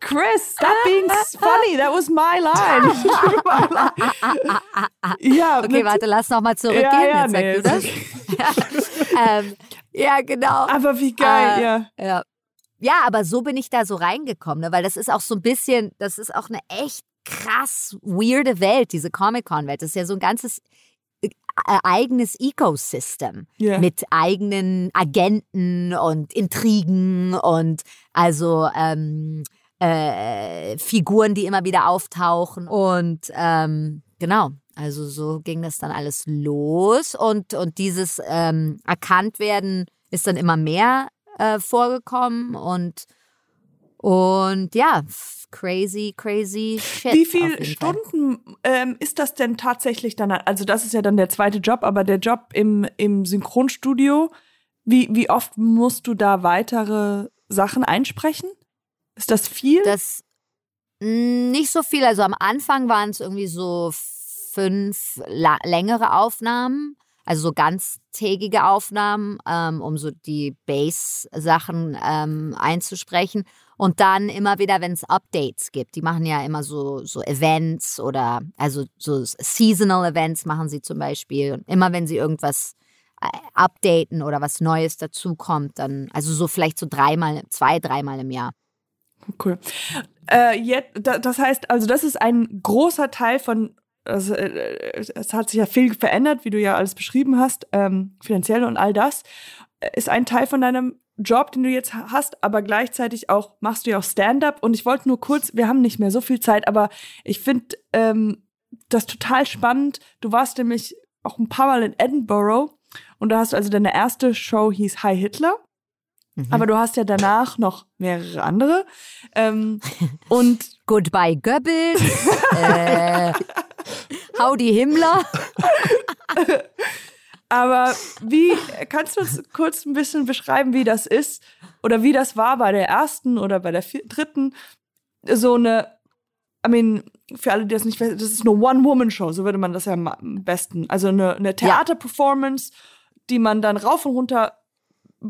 Chris, stop being funny. That was my line. ja, Okay, warte, lass noch mal zurückgehen. Ja, ja, Jetzt nee, du das. ähm, ja, genau. Aber wie geil, Äh, ja. Ja. ja, aber so bin ich da so reingekommen, ne? weil das ist auch so ein bisschen, das ist auch eine echt krass weirde Welt, diese Comic-Con-Welt. Das ist ja so ein ganzes äh, eigenes Ecosystem Ja. mit eigenen Agenten und Intrigen und also ähm, äh, Figuren, die immer wieder auftauchen und ähm, genau. Also so ging das dann alles los und, und dieses ähm, erkannt werden ist dann immer mehr äh, vorgekommen und und ja, crazy, crazy shit. Wie viele. Stunden ähm, ist das denn tatsächlich dann? Also das ist ja dann der zweite Job, aber der Job im, im Synchronstudio, wie, wie oft musst du da weitere Sachen einsprechen? Ist das viel? Das nicht so viel. Also am Anfang waren es irgendwie so fünf längere Aufnahmen, also so ganztägige Aufnahmen, ähm, um so die Bass-Sachen ähm, einzusprechen. Und dann immer wieder, wenn es Updates gibt. Die machen ja immer so, so Events oder also so Seasonal Events machen sie zum Beispiel. Und immer wenn sie irgendwas äh, updaten oder was Neues dazukommt, dann, also so vielleicht so dreimal, zwei, dreimal im Jahr. Cool. Äh, jetzt, da, das heißt, also das ist ein großer Teil von, also, äh, es hat sich ja viel verändert, wie du ja alles beschrieben hast, ähm, finanziell und all das, äh, ist ein Teil von deinem Job, den du jetzt hast, aber gleichzeitig auch machst du ja auch Stand-up und ich wollte nur kurz, wir haben nicht mehr so viel Zeit, aber ich finde ähm, das total spannend. Du warst nämlich auch ein paar Mal in Edinburgh und da hast du also deine erste Show hieß Hi Hitler. Mhm. Aber du hast ja danach noch mehrere andere. Ähm, und Goodbye Goebbels, äh, Howdy Himmler. aber wie kannst du uns kurz ein bisschen beschreiben, wie das ist oder wie das war bei der ersten oder bei der vier, dritten so eine I mean, für alle, die das nicht wissen, das ist eine One-Woman-Show, so würde man das ja am besten. Also eine, eine Theater-Performance, die man dann rauf und runter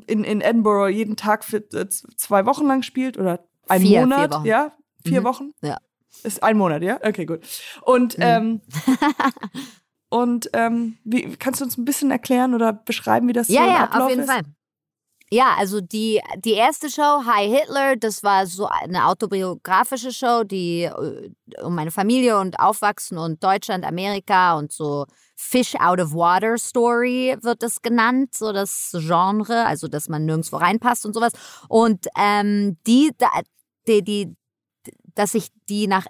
in, in Edinburgh jeden Tag für äh, zwei Wochen lang spielt oder ein Vier, vier Monat, Wochen. ja? Vier Mhm. Wochen? Ja. Ist ein Monat, ja? Okay, gut. Und, Mhm. ähm, und ähm, wie, kannst du uns ein bisschen erklären oder beschreiben, wie das Ja, so ja, Ablauf auf jeden ist? Fall. Ja, also die, die erste Show, Hi Hitler, das war so eine autobiografische Show, die äh, um meine Familie und Aufwachsen und Deutschland, Amerika und so Fish out of Water Story wird das genannt, so das Genre, also dass man nirgendwo reinpasst und sowas. Und ähm, die, die, die, dass ich die nach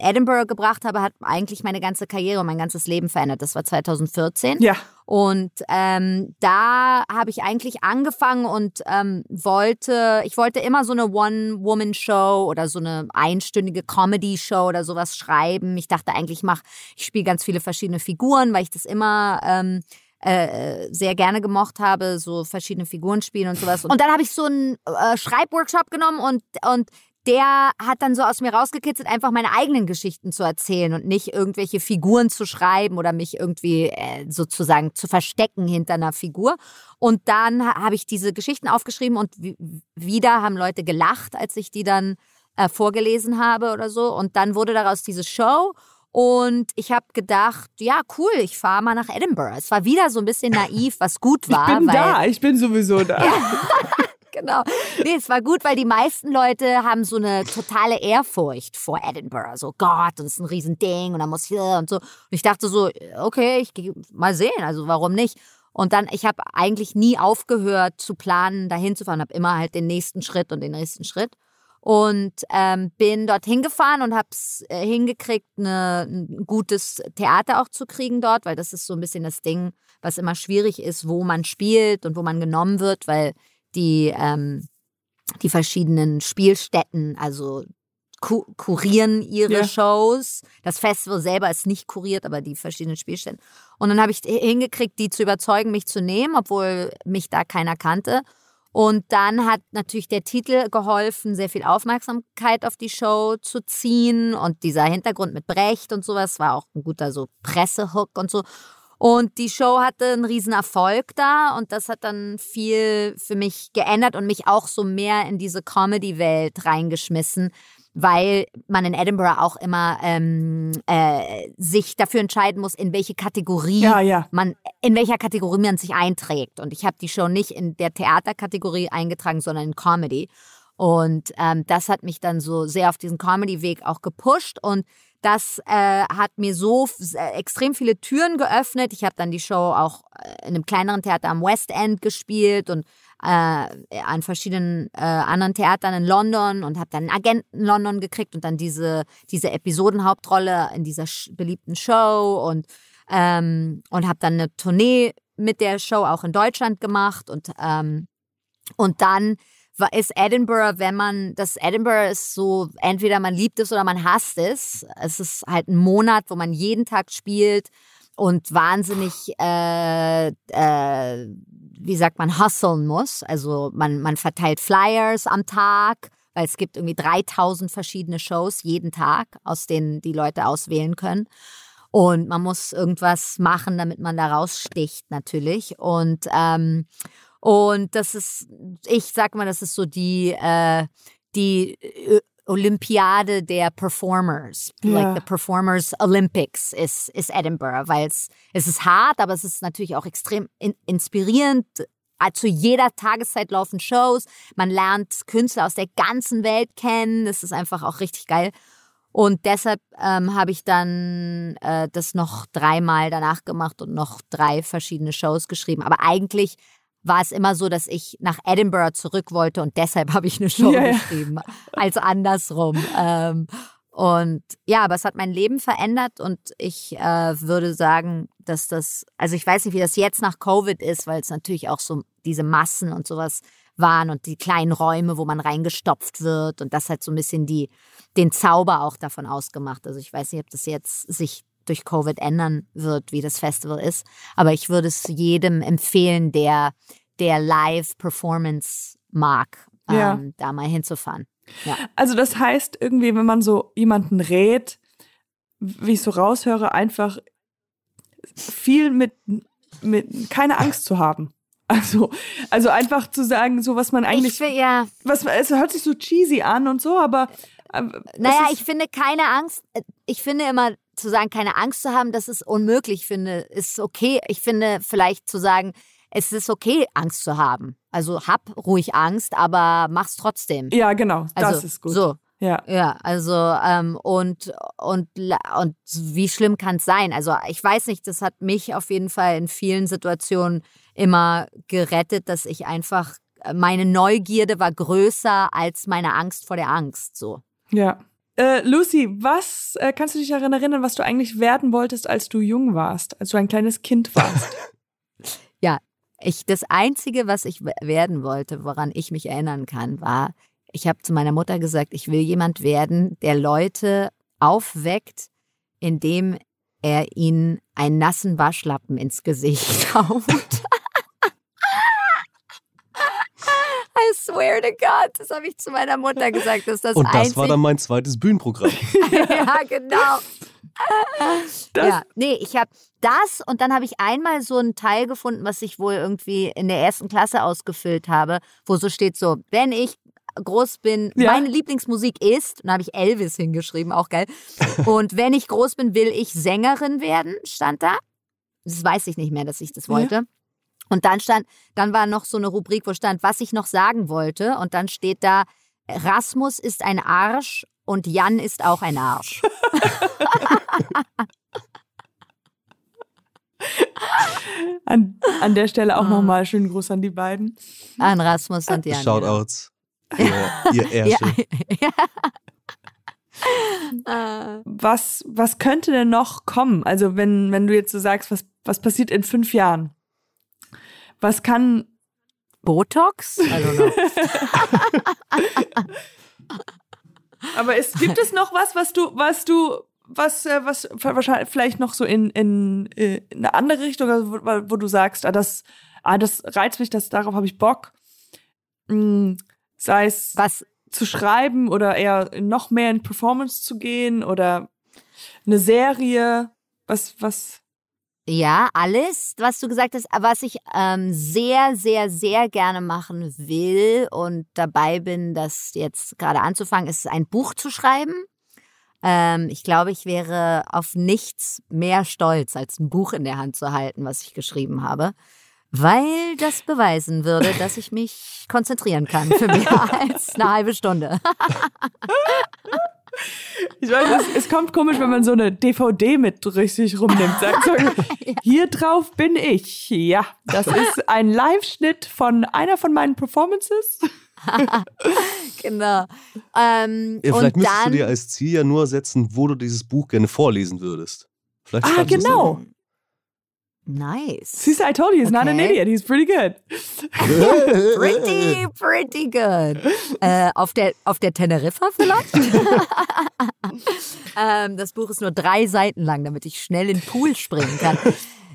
Edinburgh gebracht habe, hat eigentlich meine ganze Karriere und mein ganzes Leben verändert. Das war 2014. Ja, Und ähm, da habe ich eigentlich angefangen und ähm, wollte, ich wollte immer so eine One-Woman-Show oder so eine einstündige Comedy-Show oder sowas schreiben. Ich dachte eigentlich, ich mach, ich spiele ganz viele verschiedene Figuren, weil ich das immer ähm, äh, sehr gerne gemocht habe, so verschiedene Figuren spielen und sowas. Und dann habe ich so einen äh, Schreibworkshop genommen und, und der hat dann so aus mir rausgekitzelt, einfach meine eigenen Geschichten zu erzählen und nicht irgendwelche Figuren zu schreiben oder mich irgendwie äh, sozusagen zu verstecken hinter einer Figur. Und dann ha- habe ich diese Geschichten aufgeschrieben und wi- wieder haben Leute gelacht, als ich die dann äh, vorgelesen habe oder so. Und dann wurde daraus diese Show. Und ich habe gedacht, ja, cool, ich fahre mal nach Edinburgh. Es war wieder so ein bisschen naiv, was gut war. ich bin da, ich bin sowieso da. Genau. Nee, es war gut, weil die meisten Leute haben so eine totale Ehrfurcht vor Edinburgh. So, Gott, das ist ein Riesending und dann muss hier und so. Und ich dachte so, okay, ich gehe mal sehen, also warum nicht? Und dann, ich habe eigentlich nie aufgehört zu planen, dahin zu fahren, habe immer halt den nächsten Schritt und den nächsten Schritt. Und ähm, bin dorthin gefahren und habe es äh, hingekriegt, ne, ein gutes Theater auch zu kriegen dort, weil das ist so ein bisschen das Ding, was immer schwierig ist, wo man spielt und wo man genommen wird, weil die, ähm, die verschiedenen Spielstätten, also ku kurieren ihre Ja. Shows. Das Festival selber ist nicht kuriert, aber die verschiedenen Spielstätten. Und dann habe ich hingekriegt, die zu überzeugen, mich zu nehmen, obwohl mich da keiner kannte. Und dann hat natürlich der Titel geholfen, sehr viel Aufmerksamkeit auf die Show zu ziehen. Und dieser Hintergrund mit Brecht und sowas war auch ein guter so Pressehook und so. Und die Show hatte einen riesen Erfolg da und das hat dann viel für mich geändert und mich auch so mehr in diese Comedy-Welt reingeschmissen, weil man in Edinburgh auch immer ähm, äh, sich dafür entscheiden muss, in welche Kategorie Ja, ja. man in welcher Kategorie man sich einträgt. Und ich habe die Show nicht in der Theaterkategorie eingetragen, sondern in Comedy. Und ähm, das hat mich dann so sehr auf diesen Comedy-Weg auch gepusht und das äh, hat mir so äh, extrem viele Türen geöffnet. Ich habe dann die Show auch äh, in einem kleineren Theater am West End gespielt und äh, an verschiedenen äh, anderen Theatern in London und habe dann einen Agenten in London gekriegt und dann diese, diese Episodenhauptrolle in dieser beliebten Show und, ähm, und habe dann eine Tournee mit der Show auch in Deutschland gemacht und, ähm, und dann ist Edinburgh, wenn man, das Edinburgh ist so, entweder man liebt es oder man hasst es. Es ist halt ein Monat, wo man jeden Tag spielt und wahnsinnig, äh, äh, wie sagt man, hustlen muss. Also man, man verteilt Flyers am Tag, weil es gibt irgendwie 3000 verschiedene Shows jeden Tag, aus denen die Leute auswählen können. Und man muss irgendwas machen, damit man da raussticht, natürlich. Und, ähm, und das ist, ich sag mal, das ist so die, äh, die äh, Olympiade der Performers. Ja. Like the Performers Olympics ist, ist Edinburgh, weil es, es ist hart, aber es ist natürlich auch extrem in, inspirierend. Äh, Zu jeder Tageszeit laufen Shows. Man lernt Künstler aus der ganzen Welt kennen. Das ist einfach auch richtig geil. Und deshalb ähm, habe ich dann äh, das noch dreimal danach gemacht und noch drei verschiedene Shows geschrieben. Aber eigentlich war es immer so, dass ich nach Edinburgh zurück wollte und deshalb habe ich eine Show ja. geschrieben, als andersrum. Ähm, und ja, aber es hat mein Leben verändert und ich äh, würde sagen, dass das, also ich weiß nicht, wie das jetzt nach Covid ist, weil es natürlich auch so diese Massen und sowas waren und die kleinen Räume, wo man reingestopft wird und das hat so ein bisschen die, den Zauber auch davon ausgemacht. Also ich weiß nicht, ob das jetzt sich durch Covid ändern wird, wie das Festival ist, aber ich würde es jedem empfehlen, der, der Live-Performance mag, Ja. ähm, da mal hinzufahren. Also das heißt irgendwie, wenn man so jemanden rät, wie ich so raushöre, einfach viel mit, mit keine Angst zu haben. Also, also einfach zu sagen, so was man Ich eigentlich, will, ja, was es hört sich so cheesy an und so, aber äh, Naja, ich finde keine Angst. äh, Ich finde immer zu sagen, keine Angst zu haben, das ist unmöglich. Ich finde, ist okay. Ich finde vielleicht zu sagen, es ist okay, Angst zu haben. Also hab ruhig Angst, aber mach's trotzdem. ja genau, Also das ist gut. so. Ja, Ja, also ähm, und und und wie schlimm kann es sein? Also ich weiß nicht, das hat mich auf jeden Fall in vielen Situationen immer gerettet, dass ich einfach meine Neugierde war größer als meine Angst vor der Angst. So. ja. Äh, Lucy, was äh, kannst du dich daran erinnern, was du eigentlich werden wolltest, als du jung warst, als du ein kleines Kind warst? Ich, das Einzige, was ich werden wollte, woran ich mich erinnern kann, war, ich habe zu meiner Mutter gesagt, ich will jemand werden, der Leute aufweckt, indem er ihnen einen nassen Waschlappen ins Gesicht haut. I swear to God, das habe ich zu meiner Mutter gesagt. Das ist das Und das Einzige. war dann mein zweites Bühnenprogramm. ja, genau. Das, ja, nee, ich habe das und dann habe ich einmal so einen Teil gefunden, was ich wohl irgendwie in der ersten Klasse ausgefüllt habe, wo so steht so, wenn ich groß bin, Ja. meine Lieblingsmusik ist, und da habe ich Elvis hingeschrieben, auch geil. Und wenn ich groß bin, will ich Sängerin werden, stand da. Das weiß ich nicht mehr, dass ich das Ja. Und dann stand, dann war noch so eine Rubrik, wo stand, was ich noch sagen wollte. Und dann steht da, Rasmus ist ein Arsch und Jan ist auch ein Arsch. an, an der Stelle auch Ah. nochmal schönen Gruß an die beiden. An Rasmus und Jan. Shoutouts. Ihr, ihr Ärsche. Ja. Äh, Was, was könnte denn noch kommen? Also, wenn, wenn du jetzt so sagst, was, was passiert in fünf Jahren? Was kann. Botox? I don't know. Aber es, gibt es noch was, was du, was du, was, äh, was wahrscheinlich vielleicht noch so in, in, äh, in eine andere Richtung, also wo, wo du sagst, ah, das, ah, das reizt mich, das, darauf habe ich Bock. Mm, sei es Was? zu schreiben oder eher noch mehr in Performance zu gehen oder eine Serie. Was, was? Ja, alles, was du gesagt hast, was ich ähm, sehr, sehr, sehr gerne machen will und dabei bin, das jetzt gerade anzufangen, ist ein Buch zu schreiben. Ähm, ich glaube, ich wäre auf nichts mehr stolz, als ein Buch in der Hand zu halten, was ich geschrieben habe, weil das beweisen würde, dass ich mich konzentrieren kann für mehr als eine halbe Stunde. Ich weiß, es, es, kommt komisch, wenn man so eine DVD mit richtig rumnimmt. Sagt so, hier drauf bin ich. Ja, das ist ein Live-Schnitt von einer von meinen Performances. genau. Ähm, ja, vielleicht müsstest dann, du dir als Ziel ja nur setzen, wo du dieses Buch gerne vorlesen würdest. Vielleicht ah, genau. Nice. Siehst I told you, he's okay. not an idiot. He's pretty good. pretty, pretty good. Äh, auf, der, auf der Teneriffa vielleicht? ähm, das Buch ist nur drei Seiten lang, damit ich schnell in den Pool springen kann.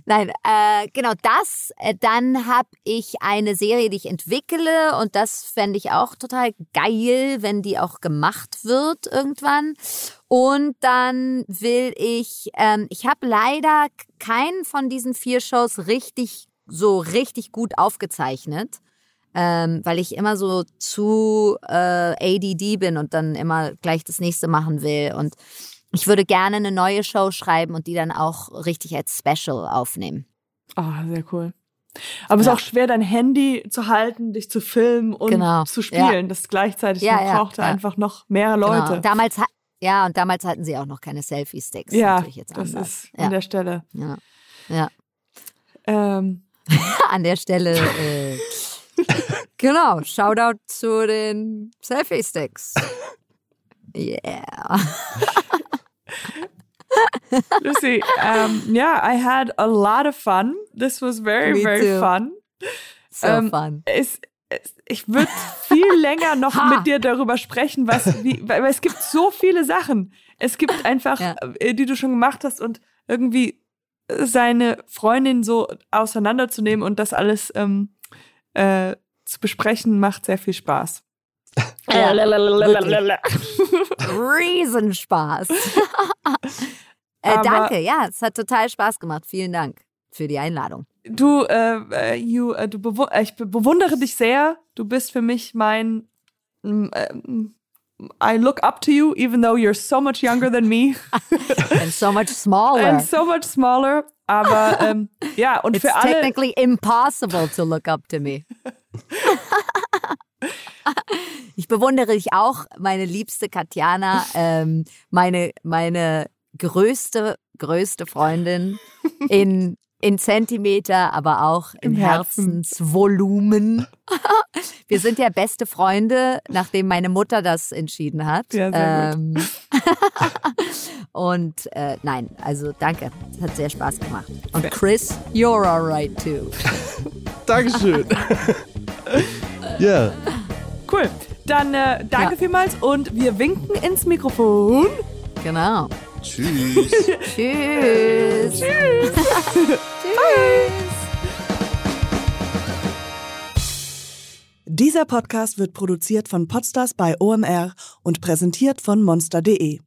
Nein, äh, genau das. Äh, dann habe ich eine Serie, die ich entwickle und das fände ich auch total geil, wenn die auch gemacht wird irgendwann. Und dann will ich, ähm, ich habe leider keinen von diesen vier Shows richtig, so richtig gut aufgezeichnet. Ähm, weil ich immer so zu äh, ADD bin und dann immer gleich das nächste machen will. Und ich würde gerne eine neue Show schreiben und die dann auch richtig als Special aufnehmen. Ah, oh, sehr cool. Aber es ist auch schwer, dein Handy zu halten, dich zu filmen und genau. zu spielen. Ja. Das gleichzeitig ja, ja, braucht einfach noch mehr genau. Leute. Genau. Damals ja, und damals hatten sie auch noch keine Selfie-Sticks. Ja, das ist an der Stelle. Ja. ja. Ähm. an der Stelle. Äh, genau, Shoutout zu den Selfie-Sticks. Yeah. Lucy, um, yeah, I had a lot of fun. This was very, Me very too. fun. So um, fun. Es, es, ich würde viel länger noch mit dir darüber sprechen, was, wie, weil es gibt so viele Sachen. Es gibt einfach, ja. Äh, die du schon gemacht hast und irgendwie seine Freundin so auseinanderzunehmen und das alles ähm, äh, zu besprechen, macht sehr viel Spaß. Ja, Riesenspaß. Äh, danke, ja, es hat total Spaß gemacht. Vielen Dank für die Einladung. Du, äh, äh you, äh, du bewu äh, ich bewundere dich sehr. Du bist für mich mein. Mm, äh, I look up to you, even though you're so much younger than me. And so much smaller. And so much smaller. Aber ähm, ja, und It's für alle. It's technically impossible to look up to me. ich bewundere dich auch, meine liebste Katjana, ähm, meine, meine größte, größte Freundin in, in Zentimeter, aber auch im, Im Herzensvolumen. Wir sind ja beste Freunde, nachdem meine Mutter das entschieden hat. Ja, sehr ähm, gut. und äh, nein, also danke. Es hat sehr Spaß gemacht. Und Chris, you're alright too. Dankeschön. Ja. Cool. Dann äh, danke ja. vielmals und wir winken ins Mikrofon. Genau. Tschüss. Tschüss. Tschüss. Tschüss. Dieser Podcast wird produziert von Podstars bei OMR und präsentiert von monster.de.